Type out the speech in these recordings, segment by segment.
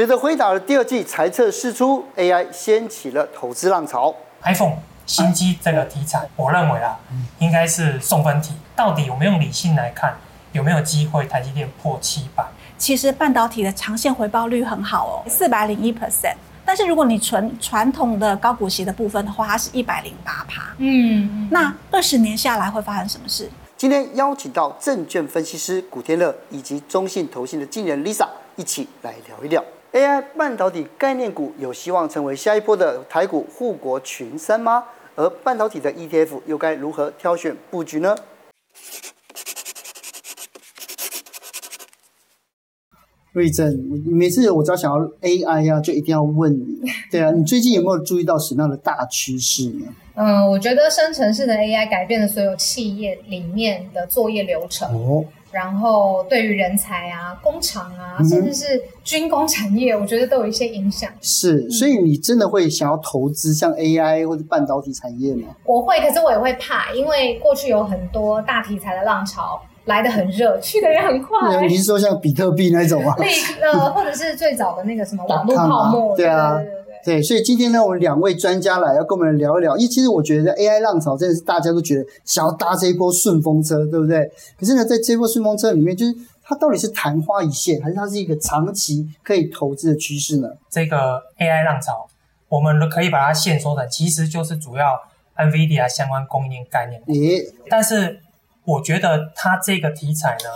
随着辉达的第二季财测释出，AI 掀起了投资浪潮。iPhone 新机这个题材，我认为啊，应该是送分题。到底我们用理性来看，有没有机会台积电破七百？其实半导体的长线回报率很好哦，四百零一 percent。但是如果你纯传统的高股息的部分的话，它是一百零八趴。嗯，那二十年下来会发生什么事？今天邀请到证券分析师古天乐以及中信投信的经理人 Lisa 一起来聊一聊 AI 半导体概念股有希望成为下一波的台股护国群山吗？而半导体的 ETF 又该如何挑选布局呢？瑞正，每次我只要想要 AI、啊，就一定要问你。对啊，你最近有没有注意到什么样的大趋势呢？嗯，我觉得生成式的 AI 改变了所有企业里面的作业流程。哦。然后对于人才啊、工厂啊，嗯、甚至是军工产业，我觉得都有一些影响。是，所以你真的会想要投资像 AI 或者半导体产业吗？我会，可是我也会怕，因为过去有很多大题材的浪潮。来的很热，去的也很快。你是说像比特币那种吗？呃，或者是最早的那个什么网络泡沫？对啊，对对对，对，所以今天呢，我们两位专家来要跟我们聊一聊。因为其实我觉得 AI 浪潮真的是大家都觉得想要搭这一波顺风车，对不对？可是呢，在这波顺风车里面，就是它到底是昙花一现，还是它是一个长期可以投资的趋势呢？这个 AI 浪潮，我们可以把它限缩的，其实就是主要 NVIDIA 相关供应链概念。诶，但是。我觉得它这个题材呢，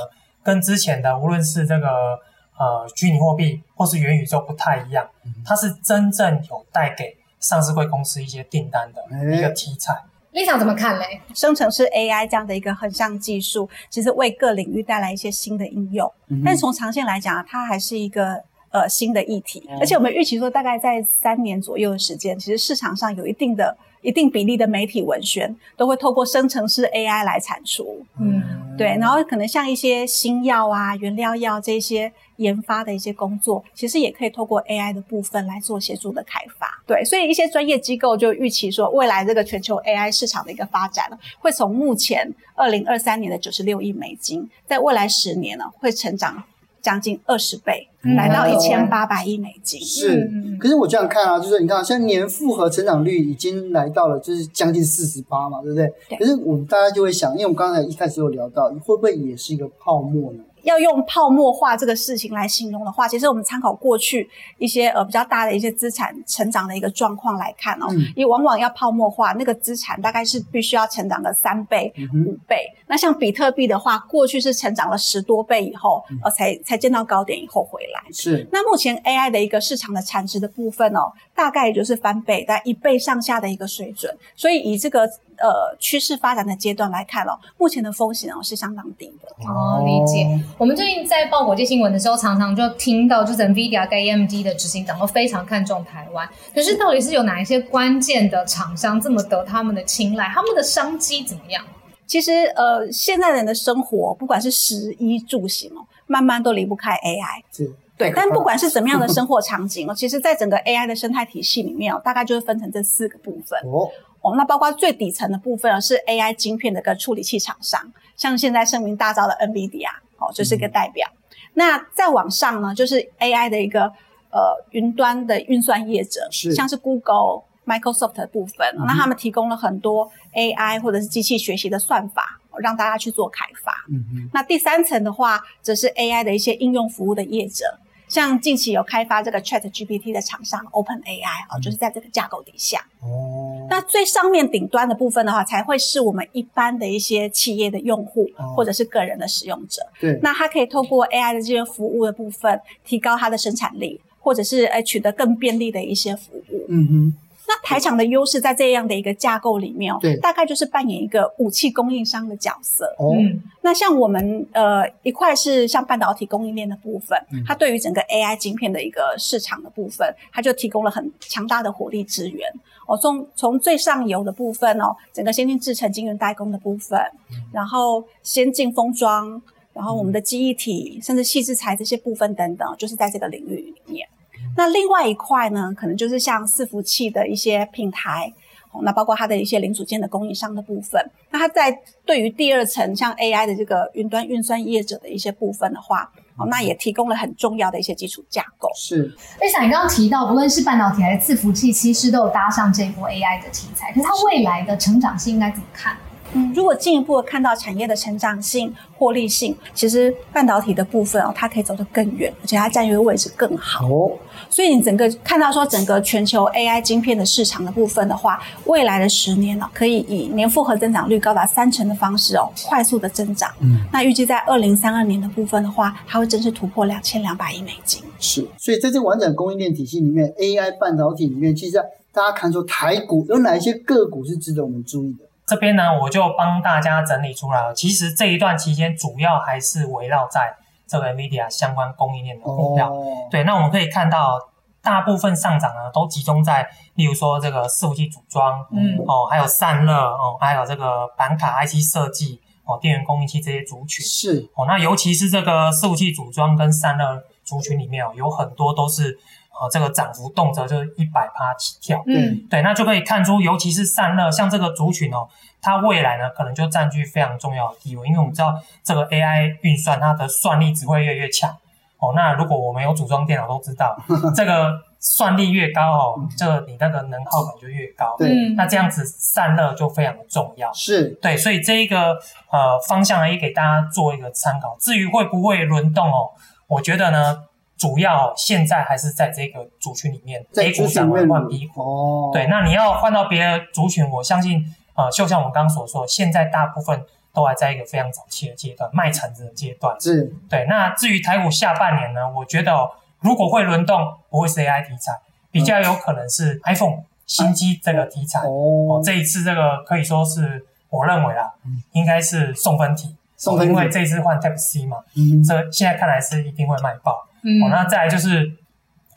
跟之前的无论是这个呃虚拟货币或是元宇宙不太一样，它是真正有带给上市贵公司一些订单的一个题材。立场怎么看嘞？生成式 AI 这样的一个横向技术，其实为各领域带来一些新的应用，嗯、但从长线来讲，它还是一个呃新的议题。嗯、而且我们预期说，大概在三年左右的时间，其实市场上有一定的。一定比例的媒体文宣都会透过生成式 AI 来产出，嗯，对，然后可能像一些新药啊、原料药这些研发的一些工作，其实也可以透过 AI 的部分来做协助的开发，对，所以一些专业机构就预期说，未来这个全球 AI 市场的一个发展呢，会从目前二零二三年的九十六亿美金，在未来十年呢，会成长。将近二十倍，嗯、来到一千八百亿美金。是，可是我这样看啊，就是你看，现在年复合成长率已经来到了，就是将近四十八嘛，对不对？对。可是我们大家就会想，因为我们刚才一开始有聊到，会不会也是一个泡沫呢？要用泡沫化这个事情来形容的话，其实我们参考过去一些呃比较大的一些资产成长的一个状况来看哦，因为、嗯、往往要泡沫化，那个资产大概是必须要成长个三倍、五倍。那像比特币的话，过去是成长了十多倍以后，呃，才才见到高点以后回来。是。那目前 AI 的一个市场的产值的部分哦，大概也就是翻倍，在一倍上下的一个水准。所以以这个。呃，趋势发展的阶段来看哦，目前的风险哦是相当低的。哦，理解。我们最近在报国际新闻的时候，常常就听到，就是 NVIDIA 跟 AMD 的执行长都非常看重台湾。可是，到底是有哪一些关键的厂商这么得他们的青睐？他们的商机怎么样？其实，呃，现在人的生活，不管是食衣住行哦，慢慢都离不开 AI。是。对，但不管是怎么样的生活场景哦，其实在整个 AI 的生态体系里面哦，大概就是分成这四个部分。哦。哦，那包括最底层的部分呢是 AI 晶片的一个处理器厂商，像现在声名大噪的 NVIDIA，哦，就是一个代表。嗯、那再往上呢，就是 AI 的一个呃云端的运算业者，是像是 Google、Microsoft 的部分，嗯、那他们提供了很多 AI 或者是机器学习的算法，让大家去做开发。嗯哼那第三层的话，则是 AI 的一些应用服务的业者。像近期有开发这个 Chat GPT 的厂商 OpenAI 啊，就是在这个架构底下。哦。那最上面顶端的部分的话，才会是我们一般的一些企业的用户或者是个人的使用者。对。那它可以透过 AI 的这些服务的部分，提高它的生产力，或者是哎取得更便利的一些服务。嗯哼。那台厂的优势在这样的一个架构里面哦，对，大概就是扮演一个武器供应商的角色。哦，嗯，那像我们呃一块是像半导体供应链的部分，嗯，它对于整个 AI 晶片的一个市场的部分，它就提供了很强大的火力支援。哦，从从最上游的部分哦，整个先进制程、晶圆代工的部分，嗯，然后先进封装，然后我们的记忆体，嗯，甚至细制材这些部分等等，就是在这个领域里面。那另外一块呢，可能就是像伺服器的一些平台，哦那包括它的一些零组件的供应商的部分。那它在对于第二层像 AI 的这个云端运算业者的一些部分的话，哦，那也提供了很重要的一些基础架构。是，Lisa，你刚刚提到，不论是半导体还是伺服器，其实都有搭上这波 AI 的题材，可是它未来的成长性应该怎么看？嗯，如果进一步看到产业的成长性、获利性，其实半导体的部分哦，它可以走得更远，而且它占有位置更好。哦，所以你整个看到说整个全球 AI 晶片的市场的部分的话，未来的十年呢，可以以年复合增长率高达三成的方式哦，快速的增长。嗯，那预计在二零三二年的部分的话，它会正式突破两千两百亿美金。是，所以在这个完整供应链体系里面，AI 半导体里面，其实大家看出台股有哪一些个股是值得我们注意的？这边呢，我就帮大家整理出来了。其实这一段期间，主要还是围绕在这个 NVIDIA 相关供应链的股票。Oh. 对，那我们可以看到，大部分上涨呢，都集中在，例如说这个伺服器组装，嗯，哦，还有散热，哦，还有这个板卡 IC 设计，哦，电源供应器这些族群。是，哦，那尤其是这个伺服器组装跟散热族群里面哦，有很多都是。呃，这个涨幅动辄就是一百趴起跳，嗯，对，那就可以看出，尤其是散热，像这个族群哦，它未来呢可能就占据非常重要的地位，因为我们知道这个 AI 运算它的算力只会越来越强哦。那如果我们有组装电脑都知道，这个算力越高哦，这个你那个能耗感就越高，对，那这样子散热就非常的重要，是对，所以这一个呃方向呢也给大家做一个参考。至于会不会轮动哦，我觉得呢。主要现在还是在这个族群里面，A 股转为换 B 股。哦，对，那你要换到别的族群，我相信，呃，就像我们刚刚所说，现在大部分都还在一个非常早期的阶段，卖橙子的阶段。是，对。那至于台股下半年呢，我觉得如果会轮动，不会是 AI 题材，比较有可能是 iPhone 新机这个题材。哦，哦，这一次这个可以说是我认为啊，应该是送分题，送分题，因为这一次换 Type C 嘛，嗯，这现在看来是一定会卖爆。嗯、哦，那再来就是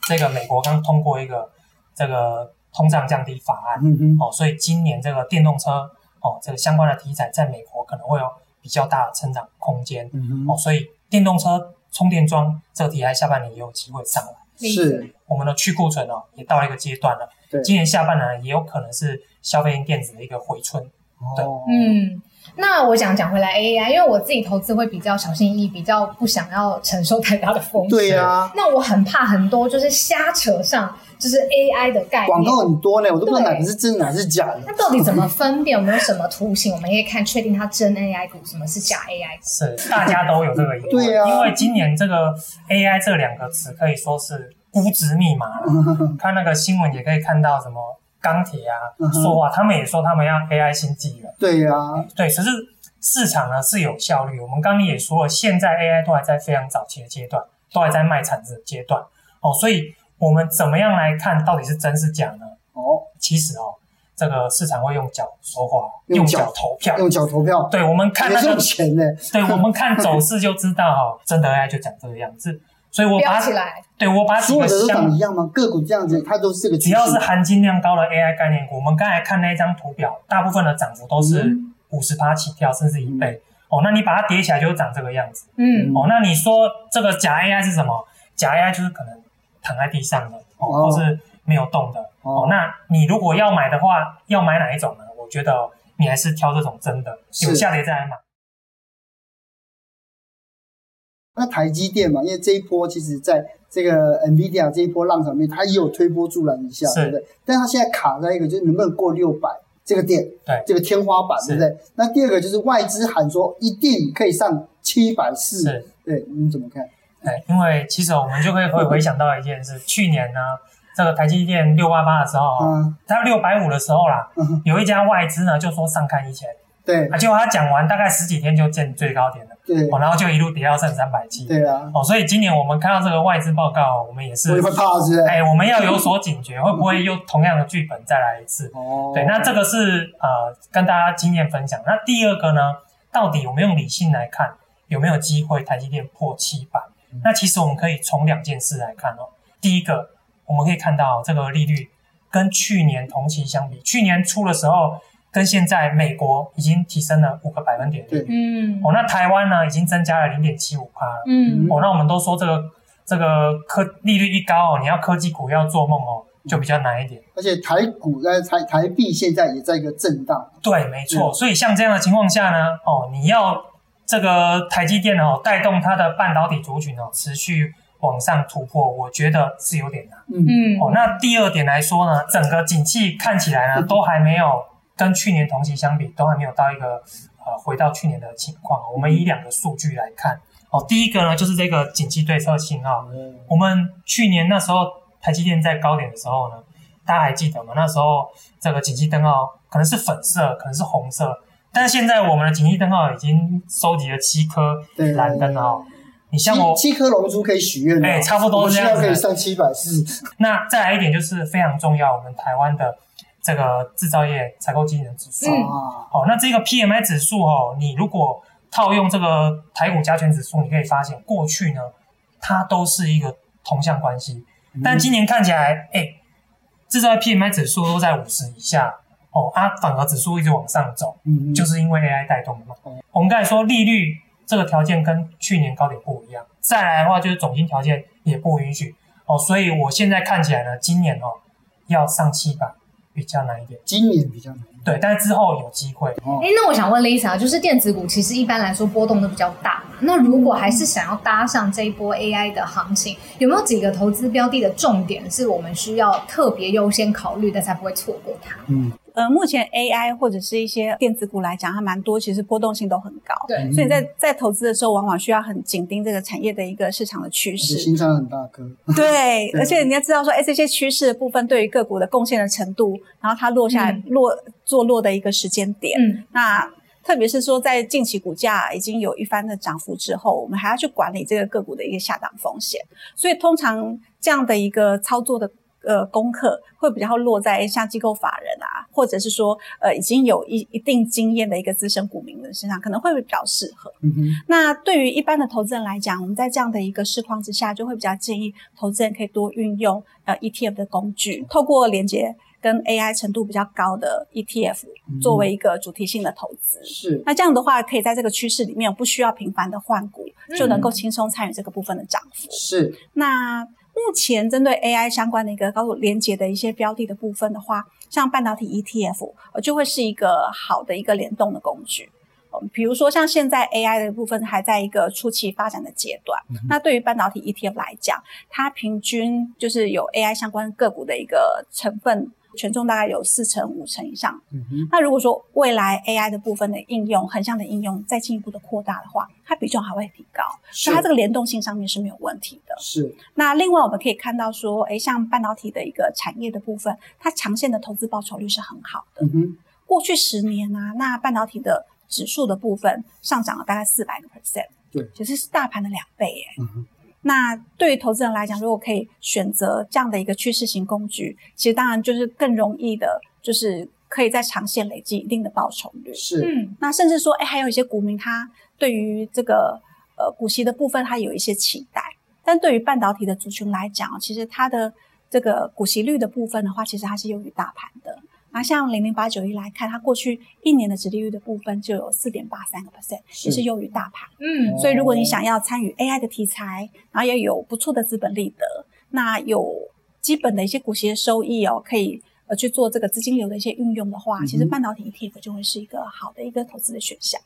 这个美国刚通过一个这个通胀降低法案，嗯嗯，哦，所以今年这个电动车哦，这个相关的题材在美国可能会有比较大的成长空间，嗯哼，哦，所以电动车充电桩这个题材下半年也有机会上来，是。我们的去库存哦也到了一个阶段了，对，今年下半年也有可能是消费电子的一个回春，对，哦、嗯。那我想讲回来 AI，因为我自己投资会比较小心翼翼，比较不想要承受太大的风险。对呀、啊。那我很怕很多就是瞎扯上，就是 AI 的概念。广告很多呢，我都不知道哪个是真，哪个是假的。那到底怎么分辨？有没有什么图形，我们可以看确定它真 AI 股，什么是假 AI 股？是，大家都有这个疑问。对呀、啊。因为今年这个 AI 这两个词可以说是估值密码了。看那个新闻也可以看到什么。钢铁啊，说话，他们也说他们要 AI 新纪元。对呀、啊，对，只是市场呢是有效率。我们刚刚也说了，现在 AI 都还在非常早期的阶段，都还在卖铲子的阶段。哦，所以我们怎么样来看到底是真是假呢？哦，其实哦，这个市场会用脚说话，用脚投票，用脚投票。对，我们看那个钱呢？对，我们看走势就知道哦，真的 AI 就长这个样子。所以我把起来，对，我把几个都长一样吗？个股这样子，它都是个。只要是含金量高的 AI 概念股，我们刚才看那一张图表，大部分的涨幅都是五十趴起跳，甚至一倍。哦，那你把它叠起来，就长这个样子。嗯。哦，那你说这个假 AI 是什么？假 AI 就是可能躺在地上的，哦，或是没有动的。哦，那你如果要买的话，要买哪一种呢？我觉得你还是挑这种真的，有下跌再来买。那台积电嘛，因为这一波其实在这个 NVIDIA 这一波浪上面，它也有推波助澜一下，对不对？但是它现在卡在一个，就是能不能过六百这个点，对，这个天花板，对不对？那第二个就是外资喊说一定可以上七百四，对，你怎么看？对，因为其实我们就可以回回想到一件事，去年呢，这个台积电六八八的时候啊，它六百五的时候啦，有一家外资呢就说上看一千，对，啊，结果他讲完大概十几天就见最高点了。对，哦，然后就一路跌到剩三百七。对啊，哦，所以今年我们看到这个外资报告，我们也是，会怕是，哎，我们要有所警觉，会不会又同样的剧本再来一次？哦，对，那这个是呃跟大家经验分享。那第二个呢，到底有没有理性来看，有没有机会台积电破七百？那其实我们可以从两件事来看哦。第一个，我们可以看到这个利率跟去年同期相比，去年初的时候。跟现在美国已经提升了五个百分点，对，嗯，哦，那台湾呢已经增加了零点七五趴了，嗯，哦，那我们都说这个这个科利率一高哦，你要科技股要做梦哦，就比较难一点。而且台股在台台币现在也在一个震荡，对，没错。所以像这样的情况下呢，哦，你要这个台积电哦，带动它的半导体族群哦，持续往上突破，我觉得是有点难。嗯，哦，那第二点来说呢，整个景气看起来呢，都还没有跟去年同期相比，都还没有到一个呃回到去年的情况。我们以两个数据来看，哦，第一个呢就是这个景气对策信号。我们去年那时候台积电在高点的时候呢，大家还记得吗？那时候这个景气灯号可能是粉色，可能是红色。但是现在我们的景气灯号已经收集了七颗蓝灯了哈，你像我七颗龙珠可以许愿，哎，差不多这样子，可以上七百四。那再来一点就是非常重要，我们台湾的这个制造业采购经理人指数，嗯、哦，那这个 PMI 指数哦，你如果套用这个台股加权指数，你可以发现过去呢，它都是一个同向关系，但今年看起来，哎，制造业 PMI 指数都在五十以下。哦，啊，反而指数一直往上走，嗯，就是因为 AI 带动的嘛。嗯、我们刚才说利率这个条件跟去年高点不一样，再来的话就是总金条件也不允许哦，所以我现在看起来呢，今年哦要上七百比较难一点，今年比较难。对，但是之后有机会。哎、欸，那我想问 Lisa，就是电子股其实一般来说波动都比较大，那如果还是想要搭上这一波 AI 的行情，有没有几个投资标的的重点是我们需要特别优先考虑的，才不会错过它？嗯。呃，目前 AI 或者是一些电子股来讲，它蛮多，其实波动性都很高。对，所以在在投资的时候，往往需要很紧盯这个产业的一个市场的趋势。心脏很大颗。对，而且你要知道说，哎，这些趋势的部分对于个股的贡献的程度，然后它落下来、嗯、落坐落的一个时间点。嗯，那特别是说，在近期股价已经有一番的涨幅之后，我们还要去管理这个个股的一个下档风险。所以，通常这样的一个操作的。呃，功课会比较落在像机构法人啊，或者是说呃已经有一一定经验的一个资深股民的身上，可能会比较适合。嗯哼。那对于一般的投资人来讲，我们在这样的一个市况之下，就会比较建议投资人可以多运用呃 ETF 的工具，透过连接跟 AI 程度比较高的 ETF 作为一个主题性的投资。是。那这样的话，可以在这个趋势里面不需要频繁的换股，就能够轻松参与这个部分的涨幅。是。那。目前针对 AI 相关的一个高度连接的一些标的的部分的话，像半导体 ETF，呃，就会是一个好的一个联动的工具。嗯，比如说像现在 AI 的部分还在一个初期发展的阶段，嗯、那对于半导体 ETF 来讲，它平均就是有 AI 相关个股的一个成分。权重大概有四成五成以上。嗯哼。那如果说未来 AI 的部分的应用，横向的应用再进一步的扩大的话，它比重还会提高，所以它这个联动性上面是没有问题的。是。那另外我们可以看到说，诶，像半导体的一个产业的部分，它长线的投资报酬率是很好的。嗯哼。过去十年啊，那半导体的指数的部分上涨了大概四百个 percent。对。其实是大盘的两倍耶。嗯哼。那对于投资人来讲，如果可以选择这样的一个趋势型工具，其实当然就是更容易的，就是可以在长线累积一定的报酬率。是，嗯，那甚至说，哎，还有一些股民他对于这个呃股息的部分，他有一些期待。但对于半导体的族群来讲，其实它的这个股息率的部分的话，其实它是优于大盘的。那像零零八九一来看，它过去一年的殖利率的部分就有四点八三个 percent，也是优于大盘。嗯，所以如果你想要参与 AI 的题材，然后也有不错的资本利得，那有基本的一些股息的收益哦，可以呃去做这个资金流的一些运用的话，嗯、其实半导体 ETF 就会是一个好的一个投资的选项。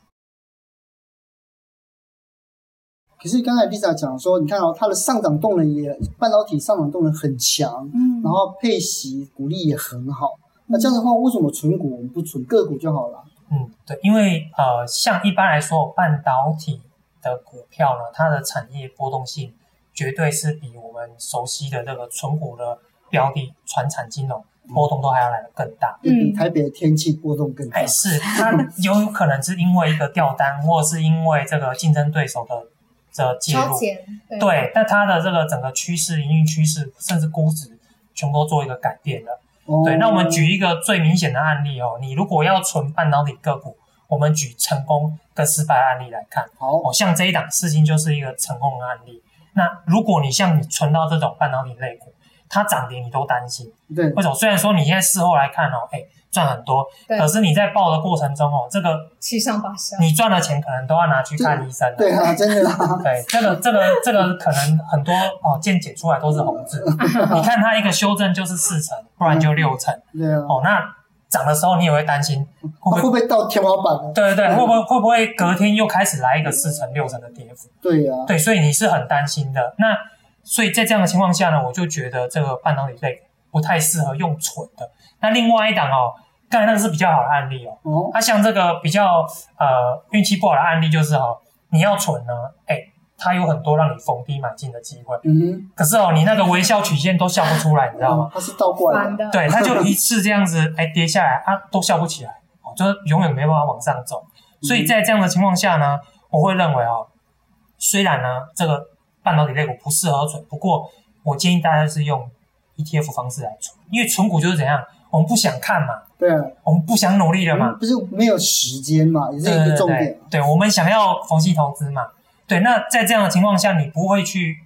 可是刚才 Lisa 讲说，你看哦，它的上涨动能也半导体上涨动能很强，嗯，然后配息股利也很好。那这样的话，为什么存股我们不存个股就好了？嗯，对，因为呃，像一般来说，半导体的股票呢，它的产业波动性绝对是比我们熟悉的这个存股的标的、传产金融波动都还要来得更大。嗯，比台北的天气波动更大。哎，是它有可能是因为一个掉单，或者是因为这个竞争对手的的介入。对，对，但它的这个整个趋势、营运趋势，甚至估值，全部都做一个改变了。对，那我们举一个最明显的案例哦，你如果要存半导体个股，我们举成功跟失败案例来看。好，哦，像这一档事情就是一个成功的案例。那如果你像你存到这种半导体类股，它涨跌你都担心。对，为什么？虽然说你现在事后来看哦，哎。赚很多，可是你在报的过程中哦，这个七上八下，你赚的钱可能都要拿去看医生。对啊，真的。对，这个这个这个可能很多哦，见解出来都是红字。你看它一个修正就是四成，不然就六成。对啊。哦，那涨的时候，你也会担心会不会、啊、会不会到天花板？对对对，会不会会不会隔天又开始来一个四成六成的跌幅？对呀、啊，对，所以你是很担心的。那所以在这样的情况下呢，我就觉得这个半导体类不太适合用存的。那另外一档哦，刚才那个是比较好的案例哦。哦。它像这个比较呃运气不好的案例就是哦，你要存呢，哎，它有很多让你逢低买进的机会。嗯哼。可是哦，你那个微笑曲线都笑不出来，你知道吗？它是倒过来的。对，它就一次这样子哎跌下来，啊都笑不起来，哦，就是永远没办法往上走。所以在这样的情况下呢，我会认为哦，虽然呢这个半导体类股不适合存，不过我建议大家是用 ETF 方式来存，因为存股就是怎样。我们不想看嘛，对啊，我们不想努力了嘛，不是没有时间嘛，也是一个重点。对，对，对，对，我们想要逢系投资嘛，对。那在这样的情况下，你不会去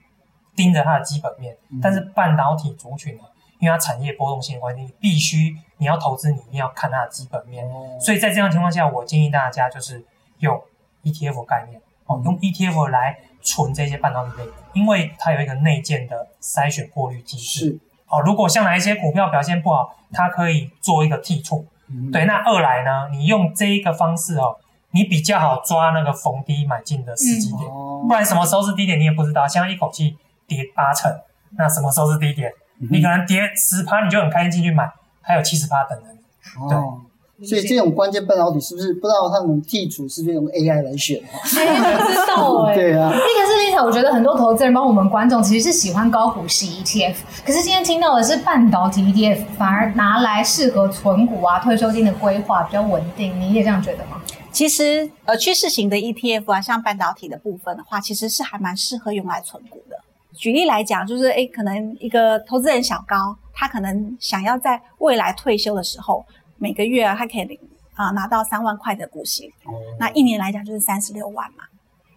盯着它的基本面，嗯、但是半导体族群呢，因为它产业波动性的关系，你必须你要投资，你一定要看它的基本面。嗯、所以在这样的情况下，我建议大家就是用 ETF 概念哦，嗯、用 ETF 来存这些半导体类股，因为它有一个内建的筛选过滤机制。是。哦，如果像哪一些股票表现不好，它可以做一个剔除。嗯、对，那二来呢，你用这一个方式哦，你比较好抓那个逢低买进的时机点。嗯、不然什么时候是低点你也不知道，像一口气跌八成，那什么时候是低点？嗯、你可能跌十趴你就很开心进去买，还有七十趴等着你。对。哦所以这种关键半导体是不是不知道他们剔除是不是用 AI 来选？哎，不知道哎。对啊。一个是 Lisa，我觉得很多投资人，包括我们观众，其实是喜欢高股息 ETF。可是今天听到的是半导体 ETF，反而拿来适合存股啊、退休金的规划比较稳定。你也这样觉得吗？其实，呃，趋势型的 ETF 啊，像半导体的部分的话，其实是还蛮适合用来存股的。举例来讲，就是哎，可能一个投资人小高，他可能想要在未来退休的时候。每个月啊，他可以领啊拿到三万块的股息，哦、那一年来讲就是三十六万嘛。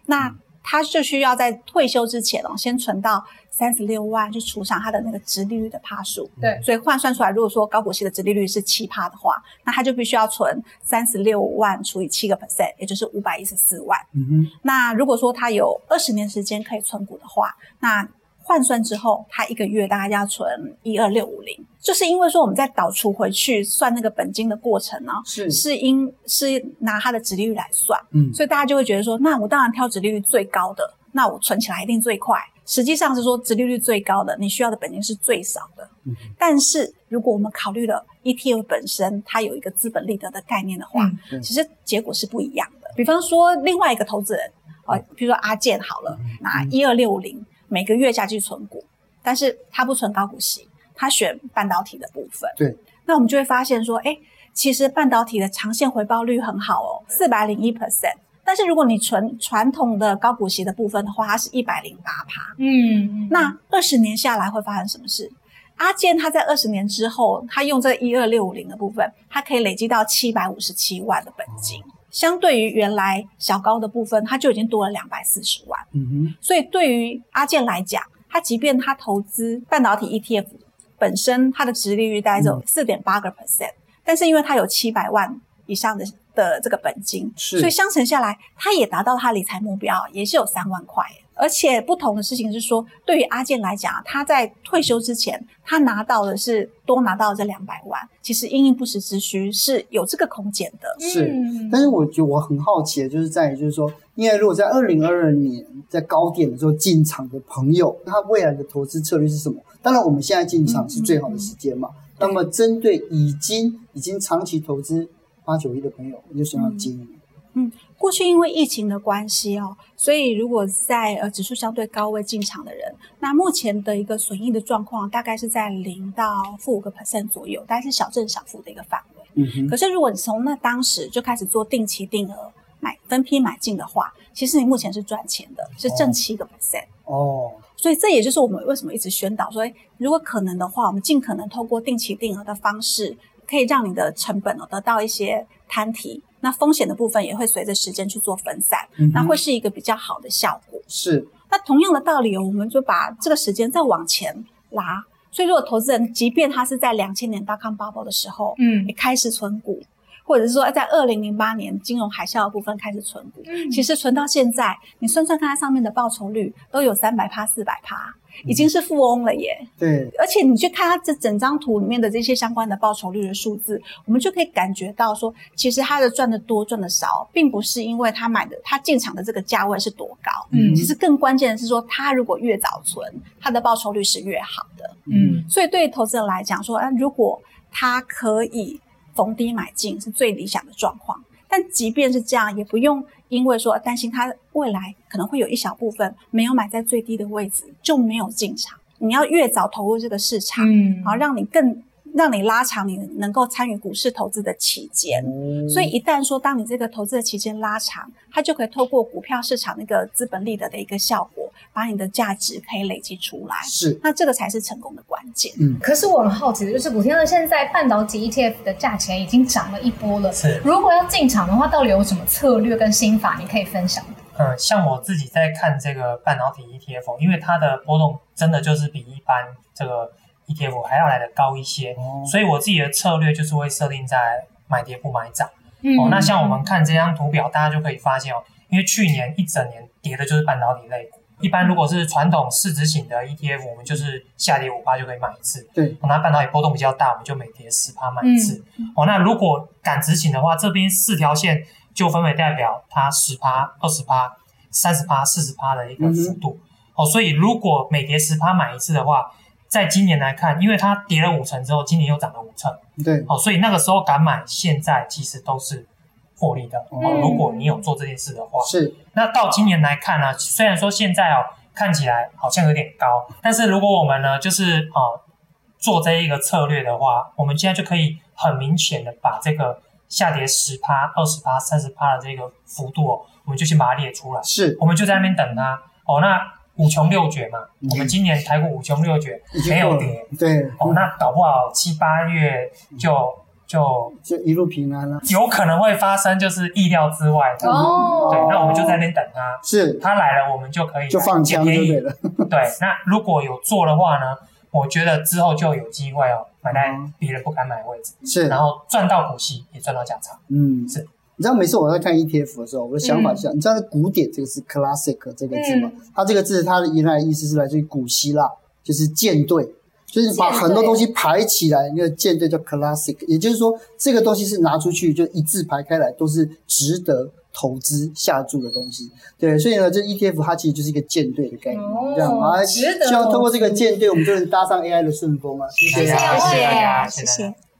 那他就需要在退休之前哦，先存到三十六万，就除上他的那个直利率的趴数。对，所以换算出来，如果说高股息的直利率是七趴的话，那他就必须要存三十六万除以七个 percent，也就是五百一十四万。嗯哼。那如果说他有二十年时间可以存股的话，那换算之后，他一个月大概要存一二六五零，就是因为说我们在导出回去算那个本金的过程呢，是是因是拿它的殖利率来算，嗯，所以大家就会觉得说，那我当然挑殖利率最高的，那我存起来一定最快。实际上是说殖利率最高的，你需要的本金是最少的。嗯，但是如果我们考虑了 ETF 本身它有一个资本利得的概念的话，嗯，其实结果是不一样的。比方说另外一个投资人，呃，比如说阿健好了，拿一二六五零。每个月下去存股，但是他不存高股息，他选半导体的部分。对，那我们就会发现说，哎，其实半导体的长线回报率很好哦，四百零一 percent。但是如果你存传统的高股息的部分的话，它是一百零八趴。嗯，那二十年下来会发生什么事？阿健他在二十年之后，他用这一二六五零的部分，他可以累积到七百五十七万的本金。哦相对于原来小高的部分，它就已经多了两百四十万。嗯哼，所以对于阿健来讲，他即便他投资半导体 ETF 本身，它的殖利率大概只有四点八个 percent，但是因为他有七百万以上的的这个本金，是所以相乘下来，他也达到他理财目标，也是有三万块。而且不同的事情是说，对于阿健来讲，他在退休之前，他拿到的是多拿到这两百万，其实因应不时之需是有这个空间的。是，但是我觉得我很好奇的就是在于，就是说，因为如果在二零二二年在高点的时候进场的朋友，他未来的投资策略是什么？当然，我们现在进场是最好的时间嘛。嗯嗯、那么，针对已经已经长期投资八九亿的朋友，你就想要建议？嗯。过去因为疫情的关系哦，所以如果在呃指数相对高位进场的人，那目前的一个损益的状况大概是在零到负五个 percent 左右，大概是小正小负的一个范围。嗯哼。可是如果你从那当时就开始做定期定额买分批买进的话，其实你目前是赚钱的，是正七个 percent。哦。所以这也就是我们为什么一直宣导说，如果可能的话，我们尽可能透过定期定额的方式，可以让你的成本哦得到一些摊提。那风险的部分也会随着时间去做分散，嗯、那会是一个比较好的效果。是。那同样的道理，我们就把这个时间再往前拉。所以，如果投资人即便他是在两千年 dot-com bubble 的时候，嗯，也开始存股，或者是说在二零零八年金融海啸的部分开始存股，嗯，其实存到现在，你算算看它上面的报酬率都有三百趴、四百趴。已经是富翁了耶。对，而且你去看它这整张图里面的这些相关的报酬率的数字，我们就可以感觉到说，其实他的赚的多赚的少，并不是因为他买的他进场的这个价位是多高，嗯，其实更关键的是说，他如果越早存，他的报酬率是越好的，嗯，所以对于投资人来讲说，啊，如果他可以逢低买进，是最理想的状况。但即便是这样，也不用因为说担心它未来可能会有一小部分没有买在最低的位置就没有进场。你要越早投入这个市场，嗯，好让你更。让你拉长你能够参与股市投资的期间，嗯、所以一旦说当你这个投资的期间拉长，它就可以透过股票市场那个资本利得的一个效果，把你的价值可以累积出来。是，那这个才是成功的关键。嗯，可是我很好奇的就是，古天乐现在半导体 ETF 的价钱已经涨了一波了。是，如果要进场的话，到底有什么策略跟心法你可以分享？嗯，像我自己在看这个半导体 ETF，因为它的波动真的就是比一般这个。ETF 还要来的高一些，哦、所以我自己的策略就是会设定在买跌不买涨。嗯、哦，那像我们看这张图表，大家就可以发现哦，因为去年一整年跌的就是半导体类股。一般如果是传统市值型的 ETF，我们就是下跌五趴就可以买一次。对，哦、那半导体波动比较大，我们就每跌十趴买一次。嗯、哦，那如果敢执行的话，这边四条线就分别代表它十趴、二十趴、三十趴、四十趴的一个幅度。嗯、哦，所以如果每跌十趴买一次的话，在今年来看，因为它跌了五成之后，今年又涨了五成，对，哦，所以那个时候敢买，现在其实都是获利的。哦，嗯、如果你有做这件事的话，是。那到今年来看呢，虽然说现在哦看起来好像有点高，但是如果我们呢就是哦做这一个策略的话，我们现在就可以很明显的把这个下跌十趴、二十趴、三十趴的这个幅度哦，我们就先把它列出来，是，我们就在那边等它。哦，那。五穷六绝嘛，嗯、我们今年台股五穷六绝没有跌，对，哦，那搞不好七八月就就就一路平安了，有可能会发生就是意料之外的哦，对，那我们就在那边等他，是，他来了我们就可以就放枪就对了，对，那如果有做的话呢，我觉得之后就有机会哦，买在别人不敢买的位置，是，然后赚到股息也赚到价差，嗯，是。你知道每次我在看 ETF 的时候，我的想法是，嗯、你知道“古典”这个是 “classic” 这个字吗？嗯、它这个字它的原来的意思是来自于古希腊，就是舰队，就是把很多东西排起来，那个舰队叫 “classic”，也就是说，这个东西是拿出去就一字排开来，都是值得投资下注的东西。对，所以呢，这 ETF 它其实就是一个舰队的概念，哦、这样啊，希望通过这个舰队，我们就能搭上 AI 的顺风啊！谢谢，谢谢大家，谢谢。谢谢。